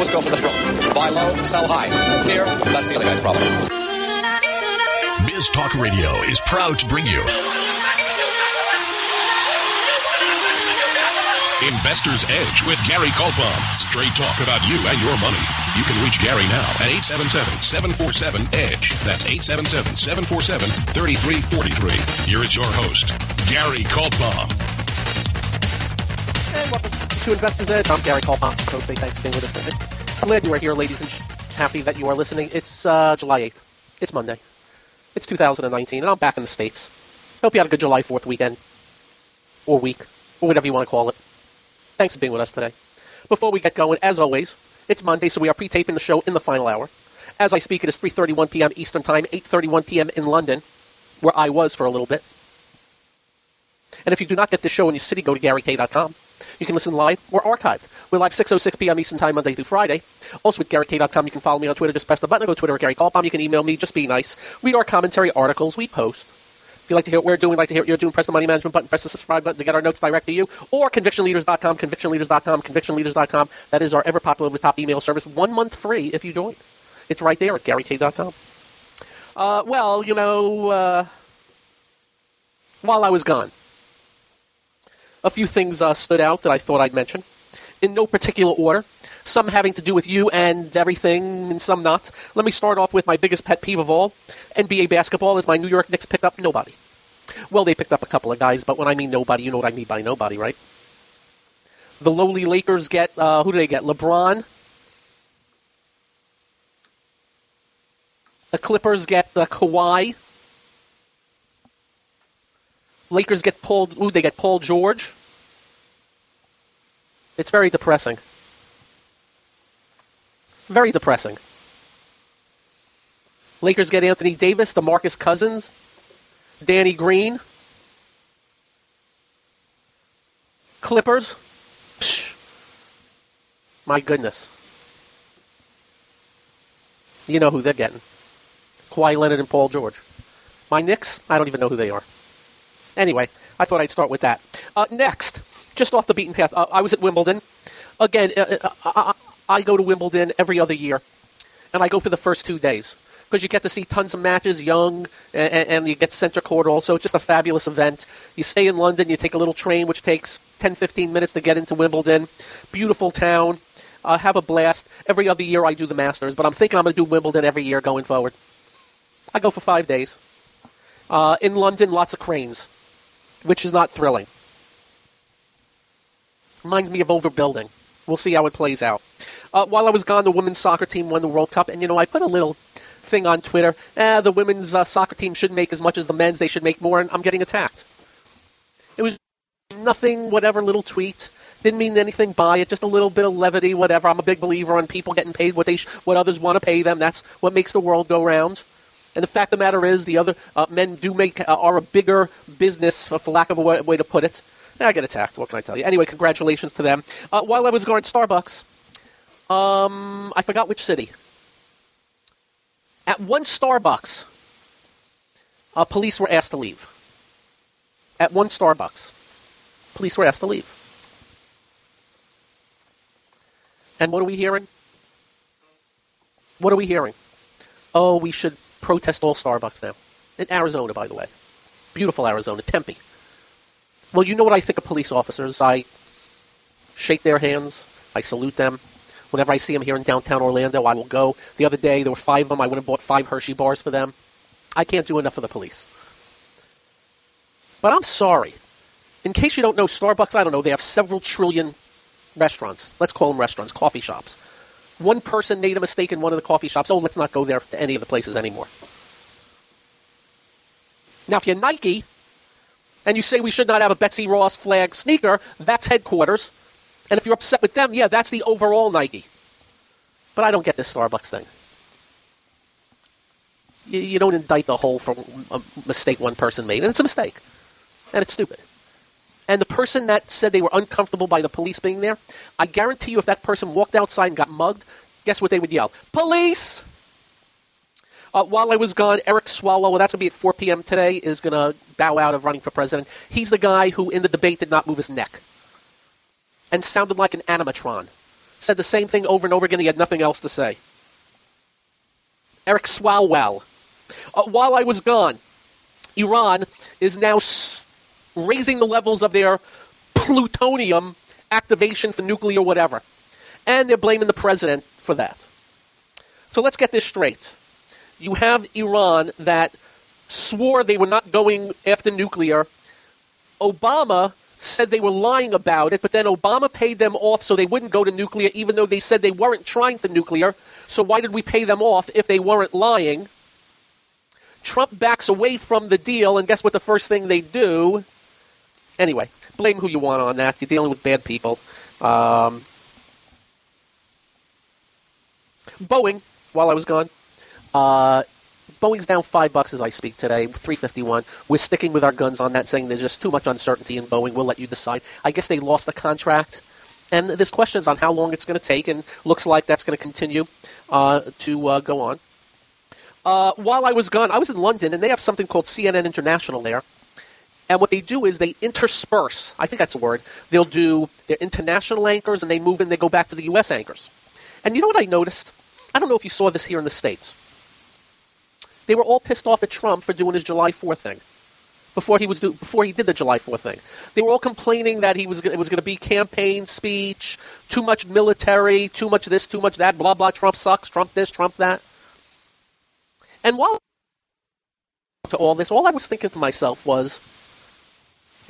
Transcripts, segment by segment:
always go for the thrill. Buy low, sell high. Fear, that's the other guy's problem. Biz Talk Radio is proud to bring you Investor's Edge with Gary Kaltbaum. Straight talk about you and your money. You can reach Gary now at 877-747-EDGE. That's 877-747-3343. Here is your host, Gary Kaltbaum. And welcome to Investors Edge. I'm Gary Kaltbaum. So say thanks for being with us today. I'm glad you are here, ladies, and happy that you are listening. It's uh, July 8th. It's Monday. It's 2019, and I'm back in the States. Hope you had a good July 4th weekend, or week, or whatever you want to call it. Thanks for being with us today. Before we get going, as always, it's Monday, so we are pre-taping the show in the final hour. As I speak, it is 3.31 p.m. Eastern Time, 8.31 p.m. in London, where I was for a little bit. And if you do not get this show in your city, go to GaryK.com. You can listen live or archived. We're live 6.06 p.m. Eastern Time, Monday through Friday. Also with GaryK.com, you can follow me on Twitter. Just press the button. Go to Twitter at Gary Kaltbaum. You can email me. Just be nice. Read our commentary articles we post. If you like to hear what we're doing, like to hear what you're doing, press the money management button, press the subscribe button to get our notes direct to you, or convictionleaders.com, convictionleaders.com, convictionleaders.com. That is our ever popular top email service. One month free if you join. It's right there at GaryK.com. Uh, well, you know, uh, while I was gone, a few things uh, stood out that I thought I'd mention. In no particular order. Some having to do with you and everything, and some not. Let me start off with my biggest pet peeve of all. NBA basketball is my New York Knicks picked up nobody. Well, they picked up a couple of guys, but when I mean nobody, you know what I mean by nobody, right? The lowly Lakers get, uh, who do they get? LeBron. The Clippers get uh, Kawhi. Lakers get Paul. Ooh, they get Paul George. It's very depressing. Very depressing. Lakers get Anthony Davis, DeMarcus Cousins, Danny Green. Clippers. Psh, my goodness. You know who they're getting. Kawhi Leonard and Paul George. My Knicks, I don't even know who they are. Anyway, I thought I'd start with that. Uh, next, just off the beaten path, uh, I was at Wimbledon. Again, uh, uh I, I go to Wimbledon every other year, and I go for the first two days because you get to see tons of matches, young, and, and, you get center court also. It's just a fabulous event. You stay in London, you take a little train, which takes 10, 15 minutes to get into Wimbledon. Beautiful town. Uh, have a blast. Every other year I do the Masters, but I'm thinking I'm going to do Wimbledon every year going forward. I go for five days. Uh, in London, lots of cranes, which is not thrilling. Reminds me of overbuilding. We'll see how it plays out. Uh, while I was gone, the women's soccer team won the World Cup, and you know I put a little thing on Twitter. Eh, the women's uh, soccer team should make as much as the men's. They should make more, and I'm getting attacked. It was nothing, whatever little tweet. Didn't mean anything by it. Just a little bit of levity, whatever. I'm a big believer on people getting paid what they sh- what others want to pay them. That's what makes the world go round. And the fact of the matter is, the other uh, men do make uh, are a bigger business, for, lack of a way, way to put it. I get attacked. What can I tell you? Anyway, congratulations to them. Uh, while I was going to Starbucks, um, I forgot which city. At one Starbucks, uh, police were asked to leave. At one Starbucks, police were asked to leave. And what are we hearing? What are we hearing? Oh, we should protest all Starbucks now. In Arizona, by the way. Beautiful Arizona, Tempe. Well, you know what I think of police officers. I shake their hands. I salute them. Whenever I see them here in downtown Orlando, I will go. The other day, there were five of them. I went and bought five Hershey bars for them. I can't do enough for the police. But I'm sorry. In case you don't know, Starbucks, I don't know, they have several trillion restaurants. Let's call them restaurants, coffee shops. One person made a mistake in one of the coffee shops. Oh, let's not go there to any of the places anymore. Now, if you're Nike and you say we should not have a Betsy Ross flag sneaker, that's headquarters. And if you're upset with them, yeah, that's the overall Nike. But I don't get this Starbucks thing. You, you don't indict the whole for a mistake one person made, and it's a mistake, and it's stupid. And the person that said they were uncomfortable by the police being there, I guarantee you, if that person walked outside and got mugged, guess what they would yell? Police! Uh, while I was gone, Eric Swalwell, well, that's going to be at 4 p.m. today, is going to bow out of running for president. He's the guy who, in the debate, did not move his neck and sounded like an animatron. said the same thing over and over again. He had nothing else to say. Eric Swalwell. Uh, while I was gone, Iran is now raising the levels of their plutonium activation for nuclear whatever. And they're blaming the president for that. So let's get this straight. You have Iran that swore they were not going after nuclear. Obama said they were lying about it, but then Obama paid them off so they wouldn't go to nuclear, even though they said they weren't trying for nuclear. So why did we pay them off if they weren't lying? Trump backs away from the deal, and guess what the first thing they do? Anyway, blame who you want on that. You're dealing with bad people. Um, Boeing, while I was gone, uh, Boeing's down five bucks as I speak today, 351. We're sticking with our guns on that, saying there's just too much uncertainty in Boeing. We'll let you decide. I guess they lost the contract, and there's questions on how long it's going to take, and looks like that's going to continue uh, to uh, go on. Uh, while I was gone, I was in London, and they have something called CNN International there. And what they do is they intersperse. I think that's a word. They'll do their international anchors, and they move and They go back to the U.S. anchors. And you know what I noticed? I don't know if you saw this here in the states. They were all pissed off at Trump for doing his July 4th thing. Before he was do, before he did the July 4th thing, they were all complaining that he was it was going to be campaign speech, too much military, too much this, too much that, blah blah. Trump sucks, Trump this, Trump that. And while to all this, all I was thinking to myself was,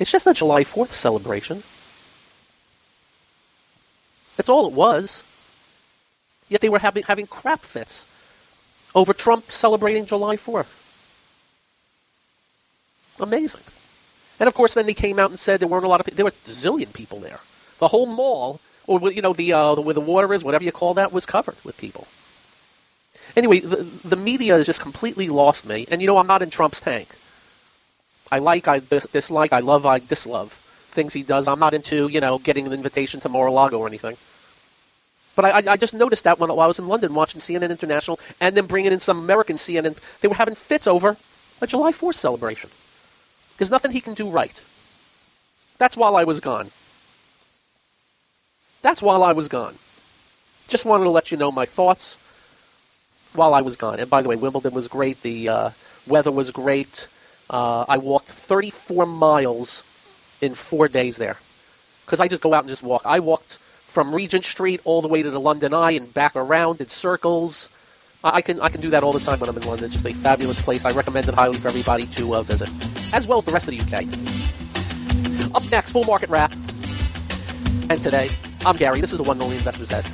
it's just a July 4th celebration. That's all it was. Yet they were having, having crap fits over Trump celebrating July 4th. Amazing. And of course, then they came out and said there weren't a lot of people. There were a zillion people there. The whole mall, or you know, the, uh, the where the water is, whatever you call that, was covered with people. Anyway, the, the media has just completely lost me. And you know, I'm not in Trump's tank. I like, I dis- dislike, I love, I dislove things he does. I'm not into, you know, getting an invitation to Mar-a-Lago or anything. But I, I just noticed that when I was in London watching CNN International and then bringing in some American CNN, they were having fits over a July 4th celebration. There's nothing he can do right. That's while I was gone. That's while I was gone. Just wanted to let you know my thoughts while I was gone. And by the way, Wimbledon was great. The uh, weather was great. Uh, I walked 34 miles in four days there because I just go out and just walk. I walked from Regent Street all the way to the London Eye and back around in circles. I can I can do that all the time when I'm in London. It's just a fabulous place. I recommend it highly for everybody to uh, visit, as well as the rest of the UK. Up next, full market wrap. And today, I'm Gary. This is the one and only Investor's Ed.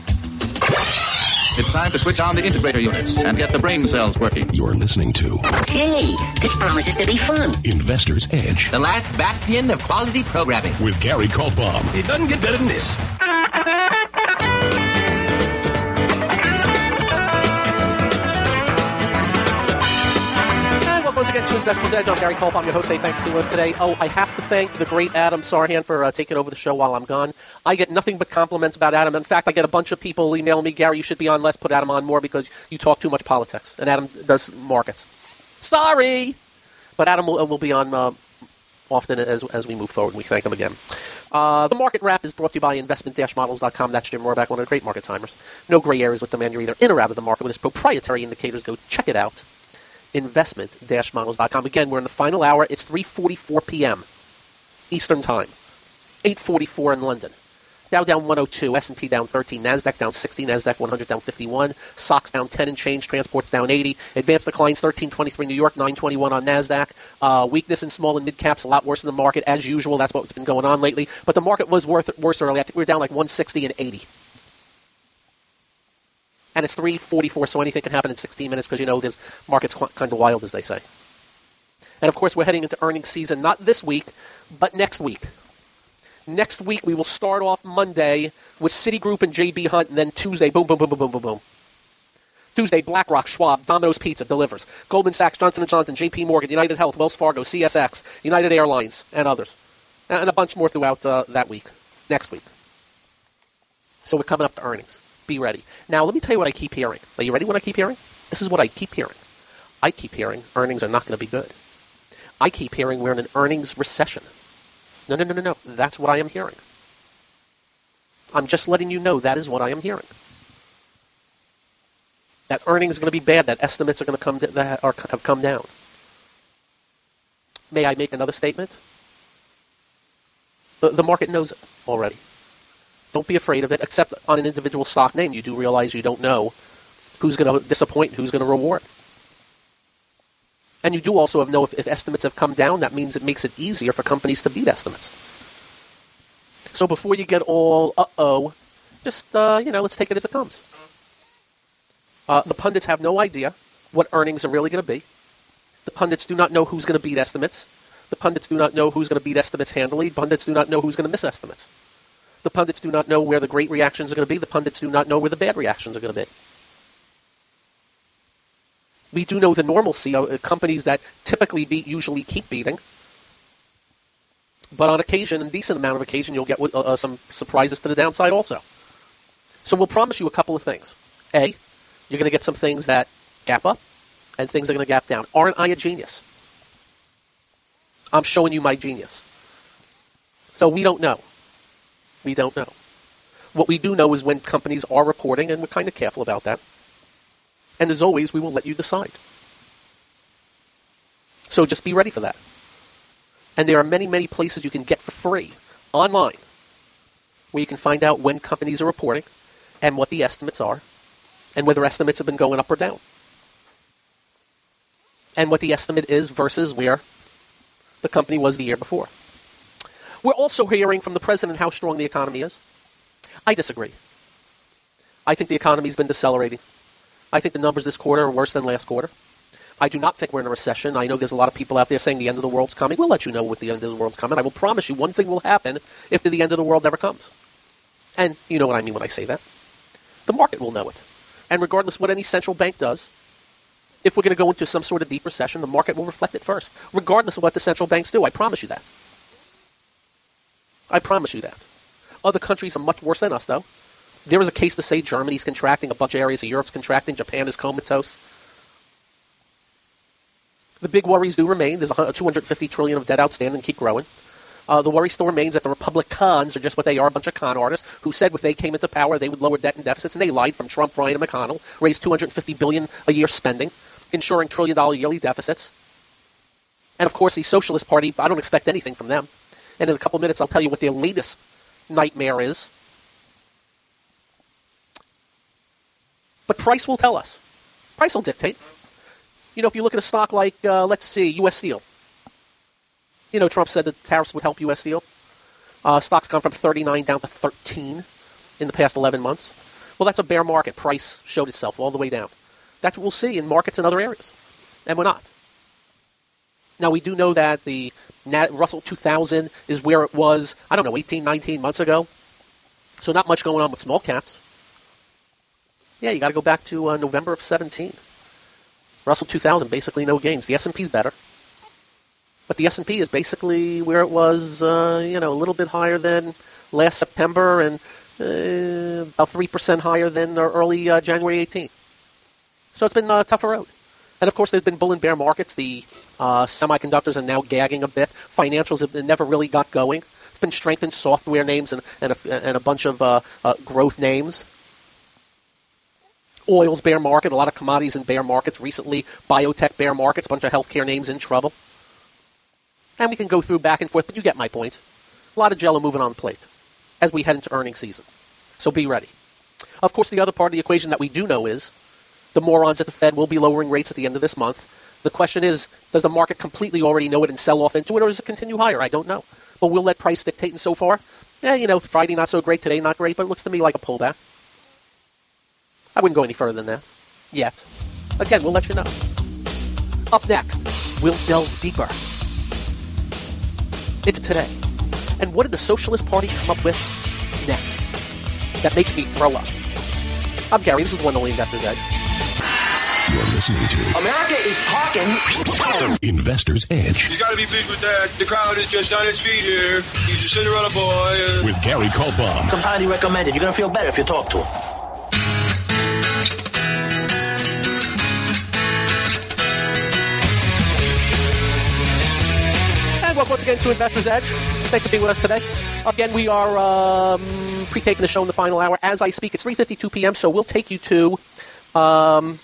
It's time to switch on the integrator units and get the brain cells working. You're listening to Hey, this promises to be fun. Investor's Edge The last bastion of quality programming. with Gary Kaltbaum. It doesn't get better than this. Again Edge. I'm Gary Culp. I'm your host. Hey, thanks for being us today. Oh, I have to thank the great Adam Sarhan for uh, taking over the show while I'm gone. I get nothing but compliments about Adam. In fact, I get a bunch of people emailing me, Gary, you should be on less, put Adam on more because you talk too much politics. And Adam does markets. Sorry! But Adam will, will be on uh, often as, as we move forward. We thank him again. Uh, the market wrap is brought to you by investment-models.com. That's Jim Rohrback, one of the great market timers. No gray areas with the man. You're either in or out of the market with his proprietary indicators. Go check it out. Investment-models.com. Again, we're in the final hour. It's 3.44 p.m. Eastern Time. 8.44 in London. Dow down 102, S&P down 13, Nasdaq down 60, Nasdaq 100 down 51, SOX down 10 and change, transports down 80, advanced declines 1323 New York, 921 on Nasdaq. Uh, weakness in small and mid caps, a lot worse in the market as usual. That's what's been going on lately. But the market was worth, worse early. I think we were down like 160 and 80. And it's 344, so anything can happen in 16 minutes because you know this market's qu- kind of wild, as they say. And of course, we're heading into earnings season, not this week, but next week. Next week, we will start off Monday with Citigroup and JB Hunt, and then Tuesday, boom, boom, boom, boom, boom, boom, boom. Tuesday, BlackRock, Schwab, Domino's Pizza delivers. Goldman Sachs, Johnson & Johnson, JP Morgan, United Health, Wells Fargo, CSX, United Airlines, and others. And a bunch more throughout uh, that week, next week. So we're coming up to earnings. Be ready. Now, let me tell you what I keep hearing. Are you ready what I keep hearing? This is what I keep hearing. I keep hearing earnings are not going to be good. I keep hearing we're in an earnings recession. No, no, no, no, no. That's what I am hearing. I'm just letting you know that is what I am hearing. That earnings are going to be bad. That estimates are going to come that are, have come down. May I make another statement? The, the market knows it already. Don't be afraid of it, except on an individual stock name. You do realize you don't know who's going to disappoint, who's going to reward. And you do also know if, if estimates have come down, that means it makes it easier for companies to beat estimates. So before you get all uh-oh, just, uh, you know, let's take it as it comes. Uh, the pundits have no idea what earnings are really going to be. The pundits do not know who's going to beat estimates. The pundits do not know who's going to beat estimates handily. Pundits do not know who's going to miss estimates. The pundits do not know where the great reactions are going to be. The pundits do not know where the bad reactions are going to be. We do know the normalcy of uh, companies that typically beat usually keep beating. But on occasion, a decent amount of occasion, you'll get uh, uh, some surprises to the downside also. So we'll promise you a couple of things. A, you're going to get some things that gap up and things are going to gap down. Aren't I a genius? I'm showing you my genius. So we don't know. We don't know. What we do know is when companies are reporting, and we're kind of careful about that. And as always, we will let you decide. So just be ready for that. And there are many, many places you can get for free online where you can find out when companies are reporting and what the estimates are and whether estimates have been going up or down. And what the estimate is versus where the company was the year before. We're also hearing from the president how strong the economy is. I disagree. I think the economy's been decelerating. I think the numbers this quarter are worse than last quarter. I do not think we're in a recession. I know there's a lot of people out there saying the end of the world's coming. We'll let you know what the end of the world's coming. I will promise you one thing will happen if the end of the world never comes. And you know what I mean when I say that. The market will know it. And regardless of what any central bank does, if we're going to go into some sort of deep recession, the market will reflect it first, regardless of what the central banks do. I promise you that. I promise you that. Other countries are much worse than us, though. There is a case to say Germany's contracting, a bunch of areas of Europe's contracting, Japan is comatose. The big worries do remain. There's 250 trillion of debt outstanding, and keep growing. Uh, the worry still remains that the Republicans are just what they are, a bunch of con artists who said if they came into power they would lower debt and deficits, and they lied from Trump, Ryan, and McConnell, raised 250 billion a year spending, ensuring trillion dollar yearly deficits. And of course, the Socialist Party, I don't expect anything from them. And in a couple minutes, I'll tell you what their latest nightmare is. But price will tell us. Price will dictate. You know, if you look at a stock like, uh, let's see, U.S. Steel. You know, Trump said that tariffs would help U.S. Steel. Uh, stock's gone from 39 down to 13 in the past 11 months. Well, that's a bear market. Price showed itself all the way down. That's what we'll see in markets in other areas. And we're not. Now, we do know that the Russell 2000 is where it was, I don't know, 18, 19 months ago. So not much going on with small caps. Yeah, you got to go back to uh, November of 17. Russell 2000, basically no gains. The S&P's better. But the S&P is basically where it was, uh, you know, a little bit higher than last September and uh, about 3% higher than early uh, January 18. So it's been a tougher road. And of course, there's been bull and bear markets. The uh, semiconductors are now gagging a bit. Financials have never really got going. It's been strengthened software names and, and, a, and a bunch of uh, uh, growth names. Oil's bear market, a lot of commodities in bear markets. Recently, biotech bear markets, a bunch of healthcare names in trouble. And we can go through back and forth, but you get my point. A lot of jello moving on the plate as we head into earnings season. So be ready. Of course, the other part of the equation that we do know is the morons at the Fed will be lowering rates at the end of this month. The question is, does the market completely already know it and sell off into it, or does it continue higher? I don't know. But we'll let price dictate. And so far, yeah, you know, Friday not so great, today not great, but it looks to me like a pullback. I wouldn't go any further than that yet. Again, we'll let you know. Up next, we'll delve deeper into today. And what did the Socialist Party come up with next? That makes me throw up. I'm Gary. This is the one only Investor's Edge. You're listening to America is talking. Investor's Edge You gotta be pleased with that. The crowd is just on its feet here. He's a Cinderella boy. with Gary Kaltbaum. I'm highly recommended. You're gonna feel better if you talk to him. And welcome once again to Investor's Edge. Thanks for being with us today. Again, we are um, pre-taping the show in the final hour. As I speak, it's 3.52 p.m., so we'll take you to um,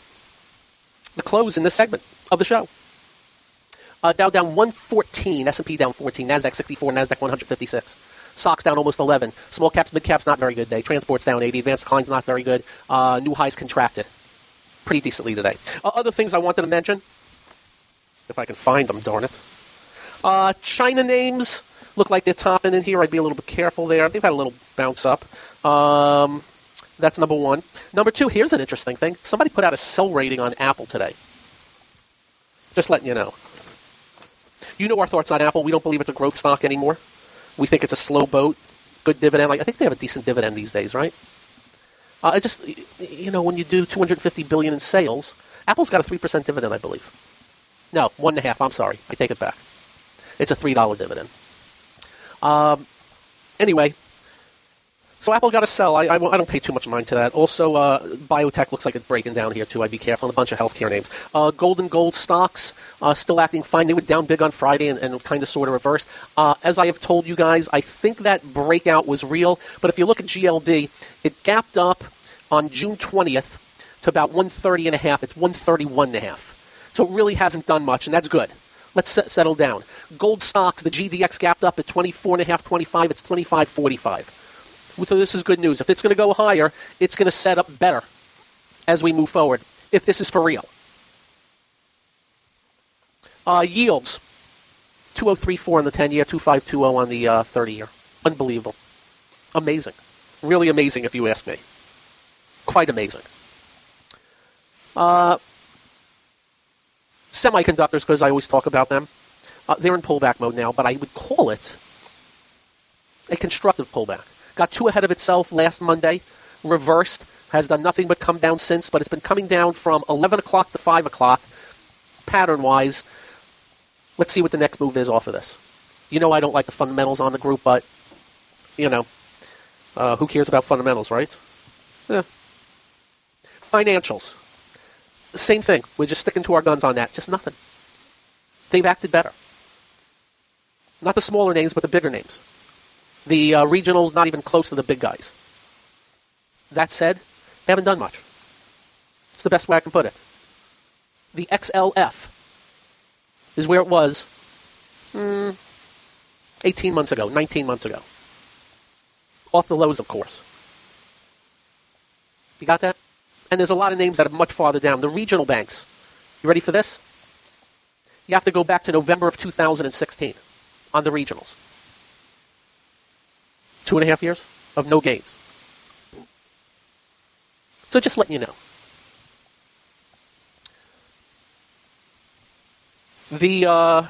the close in this segment of the show. Uh, Dow down 114, S&P down 14, NASDAQ 64, NASDAQ 156. SOX down almost 11. Small caps, mid caps, not very good day. Transports down 80. Advanced declines, not very good. Uh, new highs contracted. Pretty decently today. Uh, other things I wanted to mention, if I can find them, darn it. Uh, China names look like they're topping in here. I'd be a little bit careful there. They've had a little bounce up. Um, that's number one. Number two, here's an interesting thing. Somebody put out a sell rating on Apple today. Just letting you know. You know our thoughts on Apple. We don't believe it's a growth stock anymore. We think it's a slow boat, good dividend. I think they have a decent dividend these days, right? Uh, just you know, when you do 250 billion in sales, Apple's got a three percent dividend, I believe. No, one and a half. I'm sorry, I take it back. It's a three dollar dividend. Um, anyway, so Apple got to sell. I, I, I, don't pay too much mind to that. Also, uh, biotech looks like it's breaking down here too. I'd be careful. And a bunch of healthcare names. Uh, gold and gold stocks uh, still acting fine. They were down big on Friday and, and kind of sort of reversed. Uh, as I have told you guys, I think that breakout was real. But if you look at GLD, it gapped up on June 20th to about 130 and a half. It's 131 and a half. So it really hasn't done much, and that's good. Let's settle down. Gold stocks, the GDX gapped up at 24 and a half, 25. It's 25.45. So this is good news. If it's going to go higher, it's going to set up better as we move forward, if this is for real. Uh, yields 2034 on the 10 year, 2520 on the uh, 30 year. Unbelievable. Amazing. Really amazing, if you ask me. Quite amazing. Uh, semiconductors, because I always talk about them, uh, they're in pullback mode now, but I would call it a constructive pullback. Got too ahead of itself last Monday, reversed, has done nothing but come down since, but it's been coming down from 11 o'clock to 5 o'clock, pattern wise. Let's see what the next move is off of this. You know I don't like the fundamentals on the group, but, you know, uh, who cares about fundamentals, right? Yeah. Financials. Same thing. We're just sticking to our guns on that. Just nothing. They've acted better. Not the smaller names, but the bigger names. The uh, regionals not even close to the big guys. That said, they haven't done much. It's the best way I can put it. The XLF is where it was hmm, 18 months ago, 19 months ago. Off the lows, of course. You got that? And there's a lot of names that are much farther down. The regional banks. You ready for this? You have to go back to November of 2016 on the regionals. Two and a half years of no gains. So just letting you know. The uh,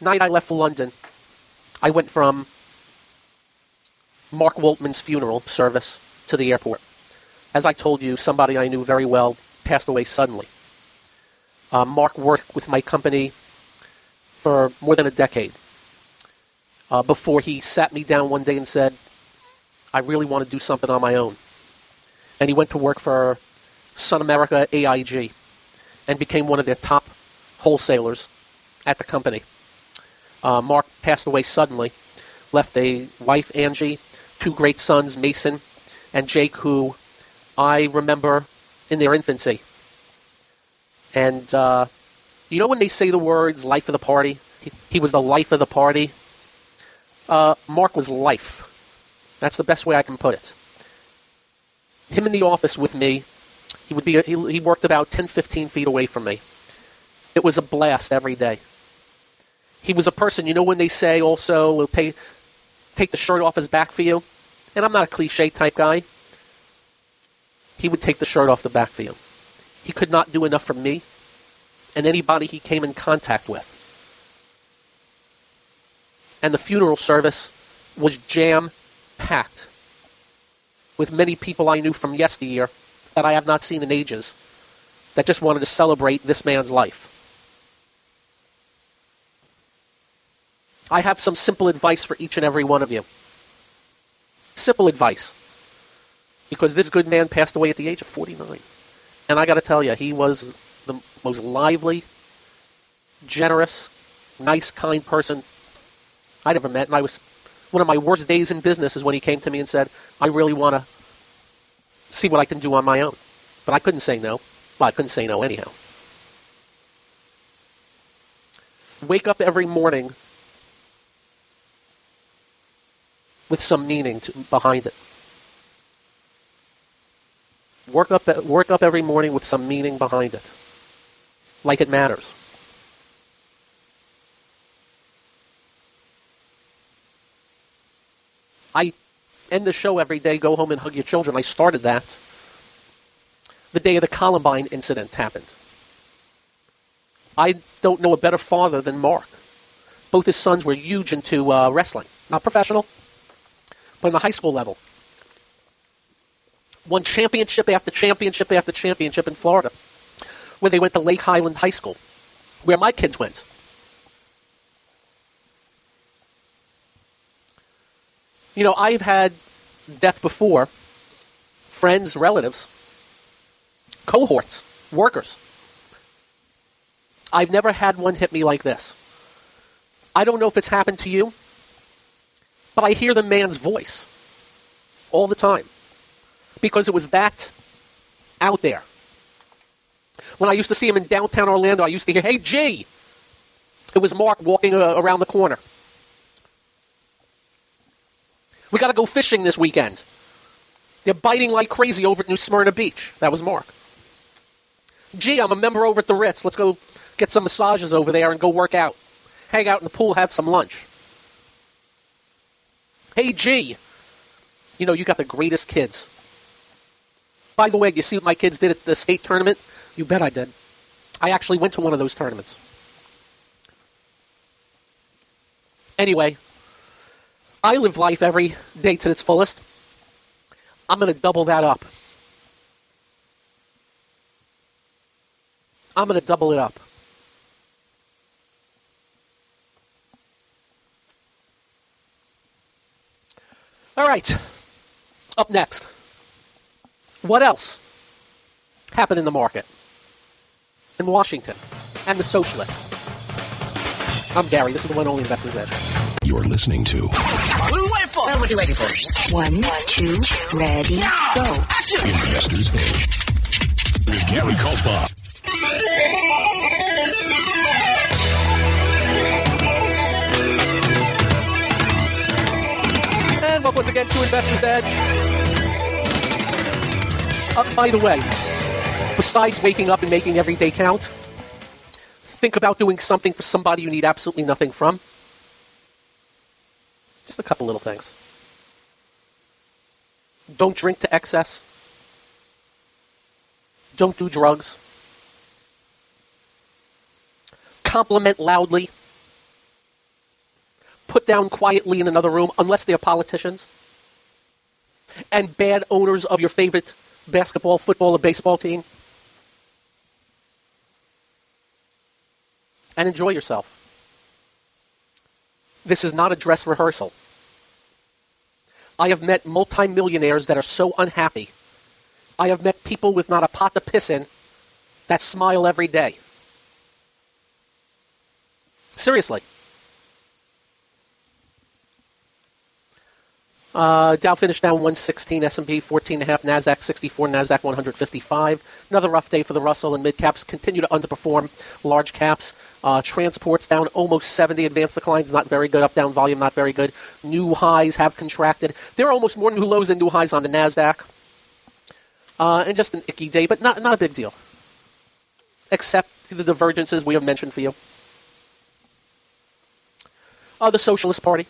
night I left for London, I went from Mark Woltman's funeral service to the airport. As I told you, somebody I knew very well passed away suddenly. Uh, Mark worked with my company for more than a decade uh, before he sat me down one day and said, I really want to do something on my own. And he went to work for Sun America AIG and became one of their top wholesalers at the company. Uh, Mark passed away suddenly, left a wife, Angie, two great sons, Mason and Jake, who I remember in their infancy. And uh, you know when they say the words life of the party? He, he was the life of the party. Uh, Mark was life. That's the best way I can put it. Him in the office with me, he would be he, he worked about 10, 15 feet away from me. It was a blast every day. He was a person, you know, when they say also, we'll pay, take the shirt off his back for you. And I'm not a cliche type guy. He would take the shirt off the back for you. He could not do enough for me and anybody he came in contact with and the funeral service was jam packed with many people I knew from yesteryear that I have not seen in ages that just wanted to celebrate this man's life. I have some simple advice for each and every one of you. Simple advice. Because this good man passed away at the age of 49. And I got to tell you, he was the most lively, generous, nice, kind person I never met, and I was one of my worst days in business is when he came to me and said, "I really want to see what I can do on my own," but I couldn't say no. Well, I couldn't say no anyhow. Wake up every morning with some meaning to, behind it. Work up, work up every morning with some meaning behind it, like it matters. I end the show every day, go home and hug your children. I started that the day of the Columbine incident happened. I don't know a better father than Mark. Both his sons were huge into uh, wrestling, not professional, but on the high school level. Won championship after championship after championship in Florida, where they went to Lake Highland High School, where my kids went. You know, I've had death before, friends, relatives, cohorts, workers. I've never had one hit me like this. I don't know if it's happened to you, but I hear the man's voice all the time because it was that out there. When I used to see him in downtown Orlando, I used to hear, hey, G! It was Mark walking uh, around the corner. We got to go fishing this weekend. They're biting like crazy over at New Smyrna Beach. That was Mark. Gee, I'm a member over at the Ritz. Let's go get some massages over there and go work out. Hang out in the pool, have some lunch. Hey, G, you know, you got the greatest kids. By the way, you see what my kids did at the state tournament? You bet I did. I actually went to one of those tournaments. Anyway, I live life every day to its fullest. I'm going to double that up. I'm going to double it up. All right. Up next. What else happened in the market? In Washington and the socialists. I'm Gary. This is the one only Investors Edge. You're listening to What are we waiting for? What are you waiting for? One, two, ready, go. Investors Edge with Gary Kaltbaum. And welcome once again to Investors Edge. Uh, by the way, besides waking up and making every day count, think about doing something for somebody you need absolutely nothing from. Just a couple little things. Don't drink to excess. Don't do drugs. Compliment loudly. Put down quietly in another room, unless they're politicians. And bad owners of your favorite basketball, football, or baseball team. And enjoy yourself. This is not a dress rehearsal. I have met multimillionaires that are so unhappy. I have met people with not a pot to piss in that smile every day. Seriously. Uh, Dow finished down 116, S&P 14.5, Nasdaq 64, Nasdaq 155. Another rough day for the Russell and mid caps continue to underperform large caps. Uh, transports down almost 70. Advanced declines not very good. Up down volume not very good. New highs have contracted. There are almost more new lows than new highs on the Nasdaq. Uh, and just an icky day, but not not a big deal. Except the divergences we have mentioned for you. Uh, the Socialist Party.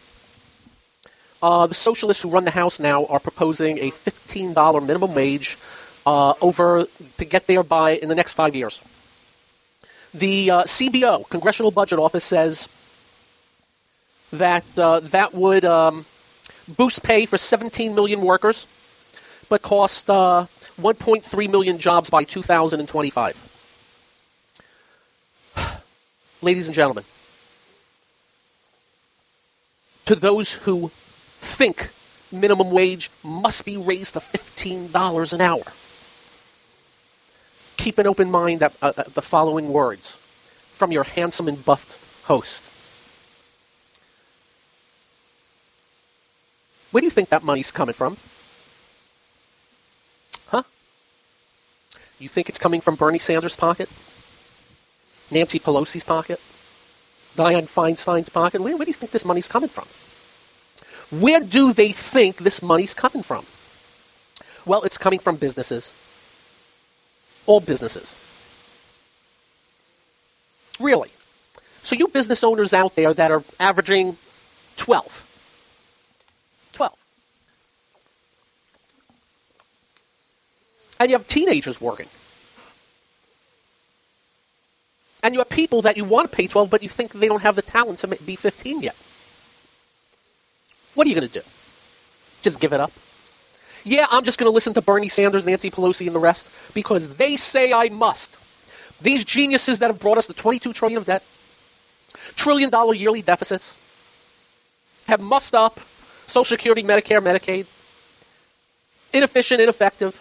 Uh, the socialists who run the House now are proposing a $15 minimum wage uh, over to get there by in the next five years. The uh, CBO, Congressional Budget Office, says that uh, that would um, boost pay for 17 million workers, but cost uh, 1.3 million jobs by 2025. Ladies and gentlemen, to those who think minimum wage must be raised to $15 an hour. Keep an open mind at, uh, the following words from your handsome and buffed host. Where do you think that money's coming from? Huh? You think it's coming from Bernie Sanders' pocket? Nancy Pelosi's pocket? Dianne Feinstein's pocket? Where, where do you think this money's coming from? Where do they think this money's coming from? Well, it's coming from businesses. All businesses. Really. So you business owners out there that are averaging 12. 12. And you have teenagers working. And you have people that you want to pay 12, but you think they don't have the talent to be 15 yet. What are you going to do? Just give it up? Yeah, I'm just going to listen to Bernie Sanders, Nancy Pelosi, and the rest because they say I must. These geniuses that have brought us the 22 trillion of debt, trillion dollar yearly deficits, have mussed up Social Security, Medicare, Medicaid, inefficient, ineffective,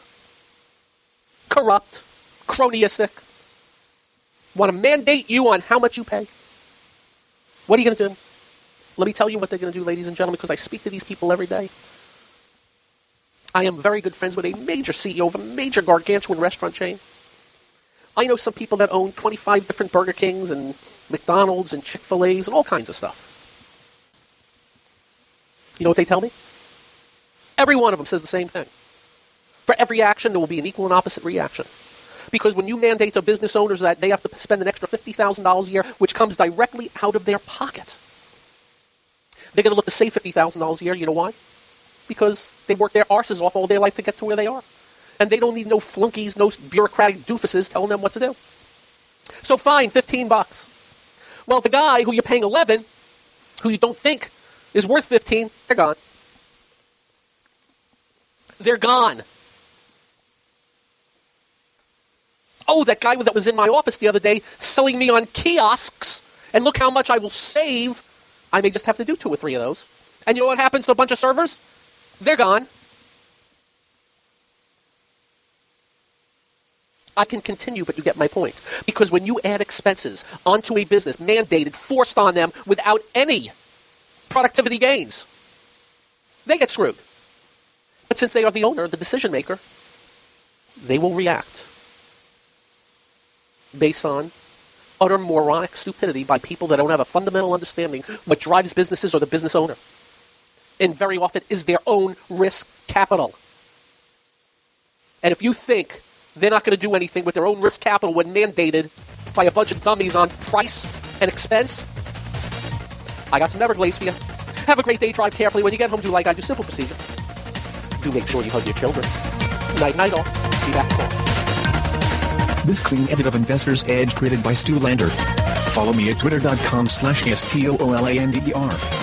corrupt, cronyistic, want to mandate you on how much you pay. What are you going to do? Let me tell you what they're going to do, ladies and gentlemen, because I speak to these people every day. I am very good friends with a major CEO of a major gargantuan restaurant chain. I know some people that own 25 different Burger Kings and McDonald's and Chick fil A's and all kinds of stuff. You know what they tell me? Every one of them says the same thing. For every action, there will be an equal and opposite reaction. Because when you mandate to business owners that they have to spend an extra $50,000 a year, which comes directly out of their pocket, they're going to look to save $50,000 a year. You know why? Because they worked their arses off all their life to get to where they are. And they don't need no flunkies, no bureaucratic doofuses telling them what to do. So fine, 15 bucks. Well, the guy who you're paying 11, who you don't think is worth 15, they're gone. They're gone. Oh, that guy that was in my office the other day selling me on kiosks, and look how much I will save. I may just have to do two or three of those. And you know what happens to a bunch of servers? They're gone. I can continue, but you get my point. Because when you add expenses onto a business, mandated, forced on them without any productivity gains, they get screwed. But since they are the owner, the decision maker, they will react based on utter moronic stupidity by people that don't have a fundamental understanding what drives businesses or the business owner. And very often is their own risk capital. And if you think they're not going to do anything with their own risk capital when mandated by a bunch of dummies on price and expense, I got some Everglades for you. Have a great day. Drive carefully. When you get home, do like I do. Simple procedure. Do make sure you hug your children. Night, night, all. Be back tomorrow. This clean edit of Investor's Edge created by Stu Lander. Follow me at twitter.com slash S-T-O-O-L-A-N-D-E-R.